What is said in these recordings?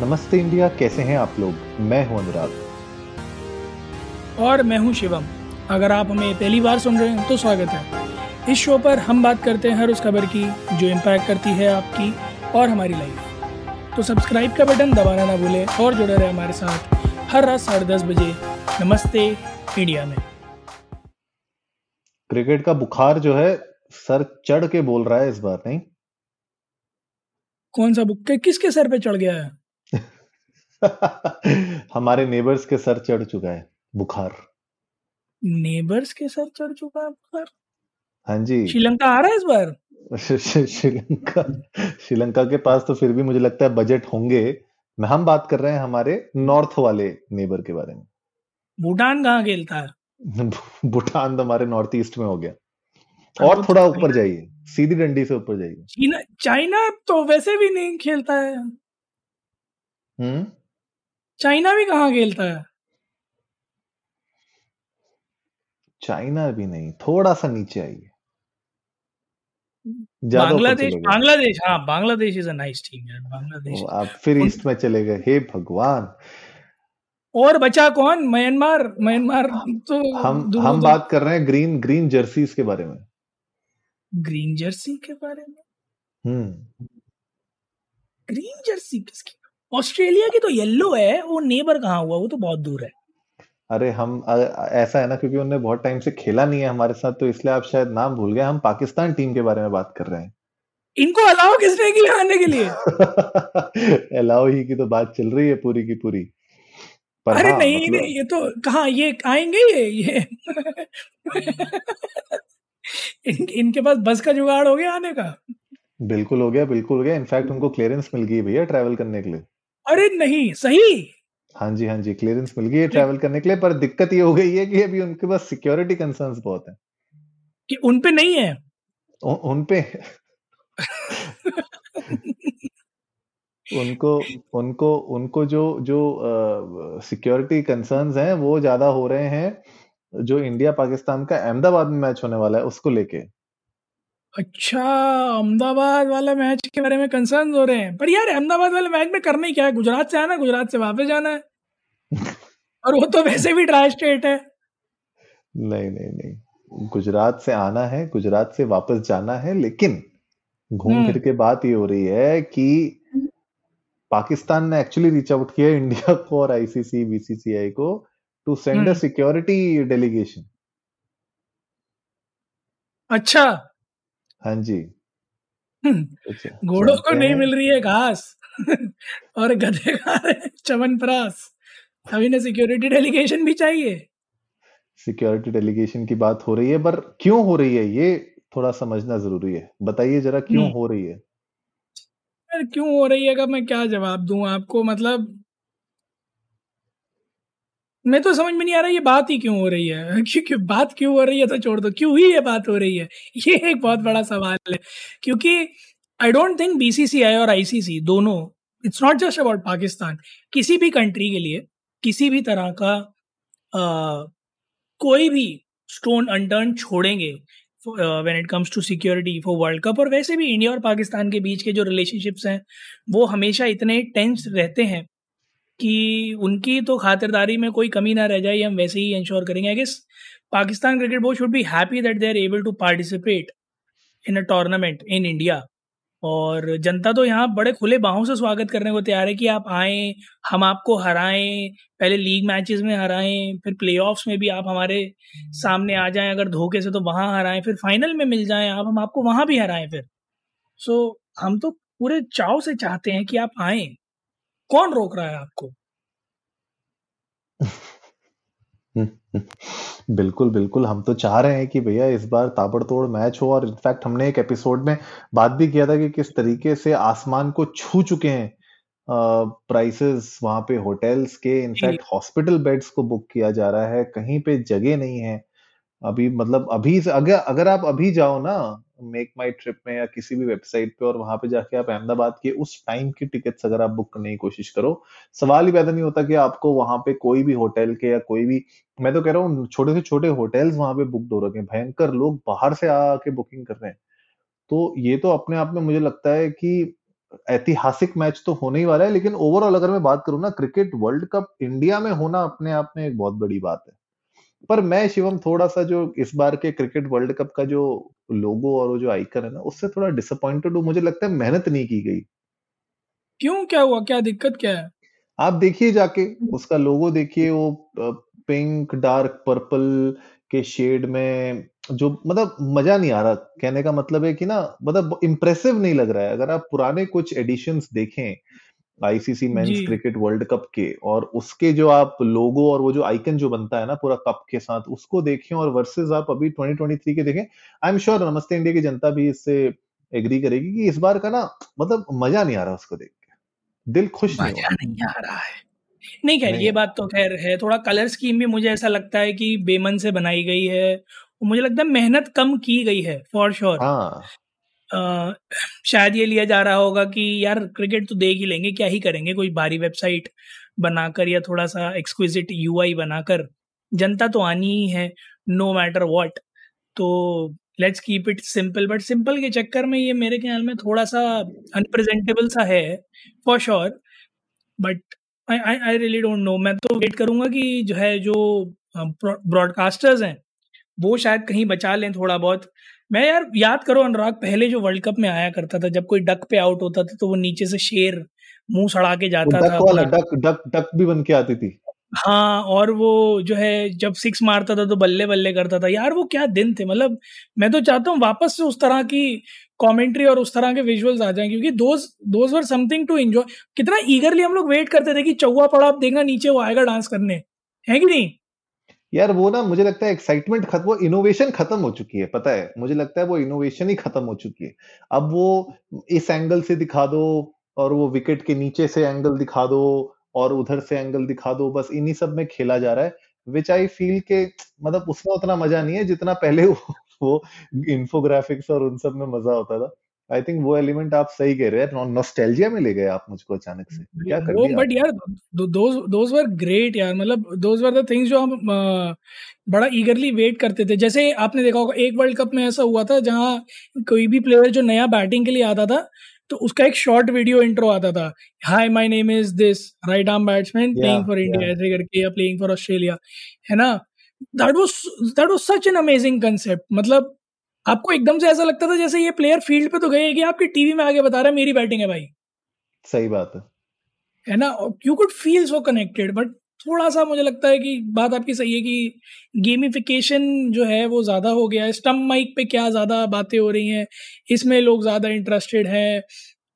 नमस्ते इंडिया कैसे हैं आप लोग? मैं हूँ अनुराग। और मैं हूँ शिवम। अगर आप हमें पहली बार सुन रहे हैं तो स्वागत है। इस शो पर हम बात करते हैं हर उस खबर की जो इम्पैक्ट करती है आपकी और हमारी लाइफ तो सब्सक्राइब का बटन दबाना ना भूलें और जुड़े रहे हमारे साथ हर रात साढ़े दस बजे नमस्ते इंडिया में। क्रिकेट का बुखार जो है सर चढ़ के बोल रहा है इस बार नहीं? कौन सा बुक? किसके सर पे चढ़ गया है? हमारे नेबर्स के सर चढ़ चुका है बुखार। नेबर्स के सर चढ़ चुका है बुखार? हाँ जी। श्रीलंका आ रहा है इस बार? श्रीलंका श्रीलंका के पास तो फिर भी मुझे लगता है बजट होंगे। मैं हम बात कर रहे हैं हमारे नॉर्थ वाले नेबर के बारे में। भूटान कहाँ खेलता है? भूटान तो हमारे नॉर्थ ईस्ट में हो गया। और थोड़ा ऊपर जाइए सीधी डंडी से ऊपर जाइए। चाइना चाइना तो वैसे भी नहीं खेलता है। हम्म? चाइना भी कहाँ खेलता है? चाइना भी नहीं थोड़ा सा नीचे आइए। बांग्लादेश बांग्लादेश हाँ Bangladesh is a nice team यार बांग्लादेश। आप फिर ईस्ट में चले गए हे भगवान। और बचा कौन? म्यांमार म्यांमार तो हम हम बात कर रहे हैं ग्रीन ग्रीन जर्सीज के बारे में। ग्रीन जर्सी के बारे में? हम्म। ग्रीन जर्सी किसकी? ऑस्ट्रेलिया की तो येलो है वो नेबर कहाँ हुआ? वो तो बहुत दूर है। अरे हम ऐसा है ना क्योंकि उन्होंने बहुत टाइम से खेला नहीं है हमारे साथ तो इसलिए आप शायद नाम भूल गए हम पाकिस्तान टीम के बारे में बात कर रहे हैं। इनको अलाउ किसने किया आने के लिए? अलाउ ही की तो बात चल रही है पूरी की पूरी। पर अरे हाँ, नहीं, मतलब... नहीं ये तो कहा ये आएँगे ये ये? इन, इनके पास बस का जुगाड़ हो गया आने का। बिल्कुल हो गया बिल्कुल हो गया। इनफैक्ट उनको क्लियरेंस मिल गई भैया ट्रैवल करने के लिए। अरे नहीं सही? हाँ जी हाँ जी क्लियरेंस मिल गई है ट्रैवल करने के लिए पर दिक्कत ये हो गई है कि अभी उनके पास सिक्योरिटी कंसर्न्स बहुत है। कि उन पे नहीं है? उ, उन पे उनको उनको उनको जो जो सिक्योरिटी uh, कंसर्न्स हैं वो ज़्यादा हो रहे हैं जो इंडिया पाकिस्तान का अहमदाबाद में मैच होने वाला है उसको लेके। अच्छा अहमदाबाद वाला मैच के बारे में कंसर्न हो रहे हैं। पर यार अहमदाबाद वाले मैच में करना ही क्या है? गुजरात से आना गुजरात से वापस जाना है। और वो तो वैसे भी ड्राई स्टेट है। नहीं नहीं नहीं। गुजरात से आना है गुजरात से वापस जाना है लेकिन घूम फिर हम्म। के बात ये हो रही है कि पाकिस्तान ने एक्चुअली रीच आउट किया इंडिया को और आईसीसी बीसीसीआई को to send a security delegation अच्छा हाँ जी। हम्म। घोड़ों को नहीं मिल रही है घास और गधे खा रहे चमन प्रास। अभी ने सिक्योरिटी डेलीगेशन भी चाहिए। सिक्योरिटी डेलीगेशन की बात हो रही है पर क्यों हो रही है? ये थोड़ा समझना ज़रूरी है। बताइए जरा क्यों हम्म। हो रही है? क्यों हो रही है? का मैं क्या जवाब दूँ आपको मतलब मैं तो समझ में नहीं आ रहा ये बात ही क्यों हो रही है। क्योंकि बात क्यों हो रही है तो छोड़ दो। क्यों ही ये बात हो रही है? ये एक बहुत बड़ा सवाल है। क्योंकि आई डोंट थिंक बीसीसीआई और आईसीसी दोनों it's not just about Pakistan किसी भी कंट्री के लिए किसी भी तरह का आ, कोई भी स्टोन अनटर्न छोड़ेंगे when it comes to security for world cup और वैसे भी इंडिया और पाकिस्तान के बीच के जो रिलेशनशिप्स हैं वो हमेशा इतने टेंस रहते हैं कि उनकी तो खातिरदारी में कोई कमी ना रह जाए हम वैसे ही इंश्योर करेंगे I guess Pakistan cricket board should be happy that they are able to participate in a tournament in India और जनता तो यहाँ बड़े खुले बाहों से स्वागत करने को तैयार है कि आप आए हम आपको हराएँ पहले लीग मैचेस में हराएँ फिर प्लेऑफ्स में भी आप हमारे सामने आ जाएँ अगर धोखे से तो वहाँ हराएँ फिर फाइनल में मिल जाएँ आप हम आपको वहाँ भी हराएँ फिर। सो so, हम तो पूरे चाव से चाहते हैं कि आप आए। कौन रोक रहा है आपको? बिल्कुल बिल्कुल। हम तो चाह रहे हैं कि भैया इस बार ताबड़तोड़ मैच हो और इनफैक्ट हमने एक एपिसोड में बात भी किया था कि किस तरीके से आसमान को छू चुके हैं। प्राइसेस वहाँ पे होटल्स के इनफैक्ट हॉस्पिटल बेड्स को बुक किया जा रहा है। कहीं पे जगह नहीं है। अभी मतलब अभी अगर अगर आप अभी जाओ ना मेक माई ट्रिप में या किसी भी वेबसाइट पे और वहाँ पे जाके आप अहमदाबाद के उस टाइम की टिकट्स अगर आप बुक करने की कोशिश करो, सवाल ही पैदा नहीं होता कि आपको वहाँ पे कोई भी होटल के या कोई भी, मैं तो कह रहा हूँ छोटे से छोटे होटल्स वहाँ पे बुक हो रखे। हैं भयंकर लोग बाहर से आके बुकिंग कर रहे हैं। तो ये तो अपने आप में मुझे लगता है कि ऐतिहासिक मैच तो होने ही वाला है, लेकिन ओवरऑल अगर मैं बात करूँ ना क्रिकेट वर्ल्ड कप इंडिया में होना अपने आप में एक बहुत बड़ी बात है। पर मैं शिवम थोड़ा सा जो इस बार के क्रिकेट वर्ल्ड कप का जो लोगो और वो जो आइकन है ना उससे थोड़ा डिसअपॉइंटेड हूँ। मुझे लगता है मेहनत नहीं की गई। क्यों? क्या हुआ? क्या दिक्कत क्या है? आप देखिए जाके उसका लोगो देखिए वो पिंक डार्क पर्पल के शेड में जो मतलब मज़ा नहीं आ रहा। कहने का मतलब है कि ना मतलब इम्प्रेसिव नहीं लग रहा है। अगर आप पुराने कुछ एडिशंस देखें ICC men's cricket world cup के और उसके जो आप लोगो और वो जो आइकन जो बनता है ना पूरा कप के साथ उसको देखें और वर्सेस आप अभी 2023 के देखें आई एम श्योर नमस्ते इंडिया की जनता भी इससे एग्री करेगी कि इस बार का ना मतलब मज़ा नहीं आ रहा उसको देख के। दिल खुश नहीं, नहीं आ रहा है। नहीं खैर ये बात तो खैर है थोड़ा कलर स्कीम भी मुझे ऐसा लगता है कि बेमन से बनाई गई है। मुझे लगता है मेहनत कम की गई है फॉर श्योर हाँ शायद ये लिया जा रहा होगा कि यार क्रिकेट तो देख ही लेंगे, क्या ही करेंगे कोई बारी वेबसाइट बनाकर या थोड़ा सा एक्सक्विजिट यूआई बनाकर। जनता तो आनी ही है नो मैटर वॉट तो let's keep it simple but simple के चक्कर में ये मेरे ख्याल में थोड़ा सा अनप्रेजेंटेबल सा है for sure but I I I really don't know मैं तो वेट करूँगा कि जो है जो ब्रॉडकास्टर्स हैं, वो शायद कहीं बचा लें थोड़ा बहुत। मैं यार याद करो अनुराग पहले जो वर्ल्ड कप में आया करता था जब कोई डक पे आउट होता था तो वो नीचे से शेर मुँह सड़ा के जाता डक था वाला डक डक डक भी बन के आती थी। हाँ और वो जो है जब सिक्स मारता था तो बल्ले बल्ले करता था। यार वो क्या दिन थे मतलब मैं तो चाहता हूँ वापस से उस तरह की कमेंट्री और उस तरह के विजुअल्स आ जाएँ क्योंकि those those were something to enjoy कितना ईगरली हम लोग वेट करते थे कि चौवा पड़ा आप देखना नीचे वो आएगा डांस करने। है कि नहीं? यार वो ना मुझे लगता है एक्साइटमेंट खत्म वो इनोवेशन खत्म हो चुकी है पता है? मुझे लगता है वो इनोवेशन ही खत्म हो चुकी है। अब वो इस एंगल से दिखा दो और वो विकेट के नीचे से एंगल दिखा दो और उधर से एंगल दिखा दो बस इन्हीं सब में खेला जा रहा है विच आई फील के मतलब उसमें उतना मज़ा नहीं है जितना पहले वो, वो इंफोग्राफिक्स और उन सब में मज़ा होता था। आई थिंक वो एलिमेंट आप सही कह रहे हैं नॉस्टैल्जिया में ले गए आप मुझको अचानक से। क्या कर दिया बट यार दोस दोस वर ग्रेट यार मतलब दोस वर द थिंग्स जो हम बड़ा ईगरली वेट करते थे। जैसे आपने देखा होगा एक वर्ल्ड कप में ऐसा हुआ था जहाँ कोई भी प्लेयर जो नया बैटिंग के लिए आता था तो उसका एक शॉर्ट वीडियो इंट्रो आता था। Hi my name is this right arm batsman playing for India ऐसे करके या प्लेइंग फॉर ऑस्ट्रेलिया है ना? That was that was such an amazing concept मतलब आपको एकदम से ऐसा लगता था जैसे ये प्लेयर फ़ील्ड पे तो गए कि आपकी टीवी में आगे बता रहा है मेरी बैटिंग है भाई। सही बात है। है ना? You could feel so connected but थोड़ा सा मुझे लगता है कि बात आपकी सही है कि गेमिफिकेशन जो है वो ज़्यादा हो गया है। स्टम्प माइक पे क्या ज़्यादा बातें हो रही हैं इसमें लोग ज़्यादा इंटरेस्टेड हैं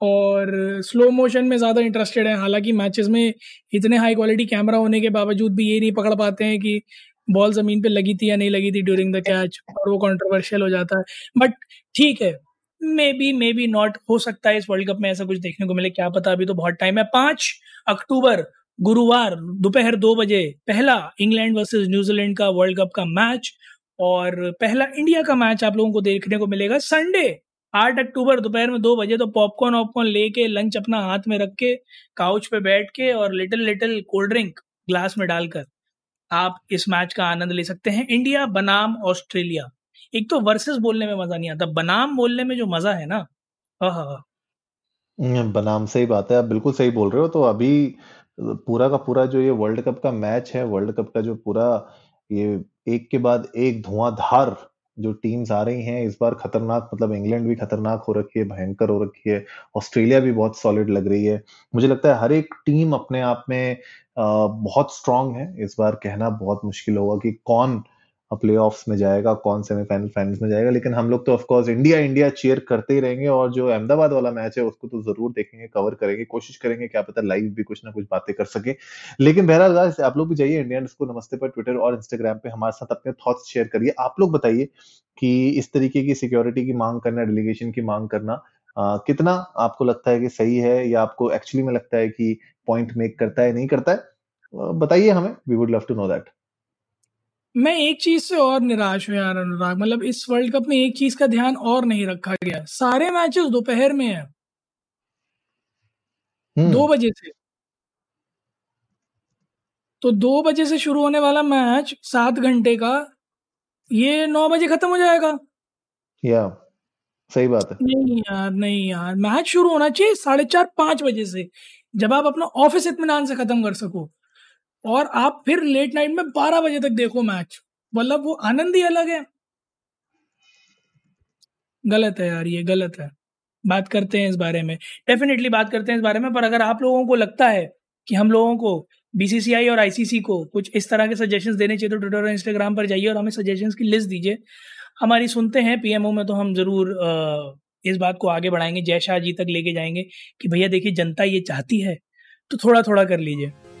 और स्लो मोशन में ज़्यादा इंटरेस्टेड हैं। हालाँकि मैचेस में इतने हाई क्वालिटी कैमरा होने के बावजूद भी ये नहीं पकड़ पाते हैं कि बॉल ज़मीन पे लगी थी या नहीं लगी थी ड्यूरिंग द कैच और वो कंट्रोवर्शियल हो जाता। है बट ठीक है maybe maybe not हो सकता है इस वर्ल्ड कप में ऐसा कुछ देखने को मिले, क्या पता, अभी तो बहुत टाइम है। पाँच अक्टूबर, गुरुवार, दोपहर दो बजे, पहला इंग्लैंड वर्सेस न्यूजीलैंड का वर्ल्ड कप का मैच और पहला इंडिया का मैच आप लोगों को देखने को मिलेगा संडे आठ अक्टूबर, दोपहर में दो बजे तो पॉपकॉर्न वॉपकॉर्न लेके लंच अपना हाथ में रख के काउच पे बैठ के, और little little cold drink glass में डालकर। आप इस मैच का आनंद ले सकते हैं। इंडिया, बनाम, ऑस्ट्रेलिया। एक तो वर्सेस बोलने में मज़ा नहीं आता। बनाम बोलने में जो मज़ा है ना? हाँ बनाम सही बात है। आप बिल्कुल सही बोल रहे हो। तो अभी पूरा का पूरा जो ये वर्ल्ड कप का मैच है, वर्ल्ड कप का जो पूरा ये एक के बाद एक धुआंधार जो टीम्स आ रही हैं, इस बार खतरनाक मतलब इंग्लैंड भी खतरनाक हो रखी है, भयंकर हो रखी है ऑस्ट्रेलिया भी बहुत सॉलिड लग रही है। मुझे लगता है हर एक टीम अपने आप में बहुत स्ट्रांग है। इस बार कहना बहुत मुश्किल होगा कि कौन प्ले में जाएगा कौन सेमीफाइनल फाइनल्स में जाएगा लेकिन हम लोग तो ऑफकोर्स इंडिया इंडिया चेयर करते ही रहेंगे और जो अहमदाबाद वाला मैच है उसको तो ज़रूर देखेंगे कवर करेंगे कोशिश करेंगे क्या पता लाइव भी कुछ ना कुछ बातें कर सके। लेकिन बहरहाल आप लोग भी जाइए इंडियन को नमस्ते पर ट्विटर और इंस्टाग्राम पे हमारे साथ अपने थॉट्स शेयर करिए। आप लोग बताइए कि इस तरीके की सिक्योरिटी की मांग करना डेलीगेशन की मांग करना Uh, कितना आपको लगता है कि सही है या आपको एक्चुअली में लगता है कि पॉइंट मेक करता है नहीं करता है? uh, बताइए हमें we would love to know that मैं एक चीज़ से और निराश हूँ यार अनुराग। मतलब इस वर्ल्ड कप में एक चीज़ का ध्यान और नहीं रखा गया। सारे मैचेस दोपहर में है। हम्म। दो बजे से। तो दो बजे से शुरू होने वाला मैच सात घंटे का ये नौ बजे खत्म हो जाएगा। या सही बात है। नहीं यार नहीं यार। मैच शुरू होना चाहिए साढ़े चार पाँच बजे से। जब आप अपना ऑफ़िस इतमान से खत्म कर सको। और आप फिर लेट नाइट में बारह बजे तक देखो मैच मतलब वो आनंद ही अलग है। गलत है यार, ये गलत है। बात करते हैं इस बारे में। डेफिनेटली बात करते हैं इस बारे में, पर अगर आप लोगों को लगता है कि हम लोगों को बीसीसीआई और आईसीसी को कुछ इस तरह के सजेशंस देने चाहिए तो ट्विटर और इंस्टाग्राम पर जाइए और हमें सजेशंस की लिस्ट दीजिए। हमारी सुनते हैं पीएमओ में तो हम ज़रूर इस बात को आगे बढ़ाएँगे। जय शाह जी तक लेके जाएँगे कि भैया देखिए जनता ये चाहती है तो थोड़ा थोड़ा कर लीजिए।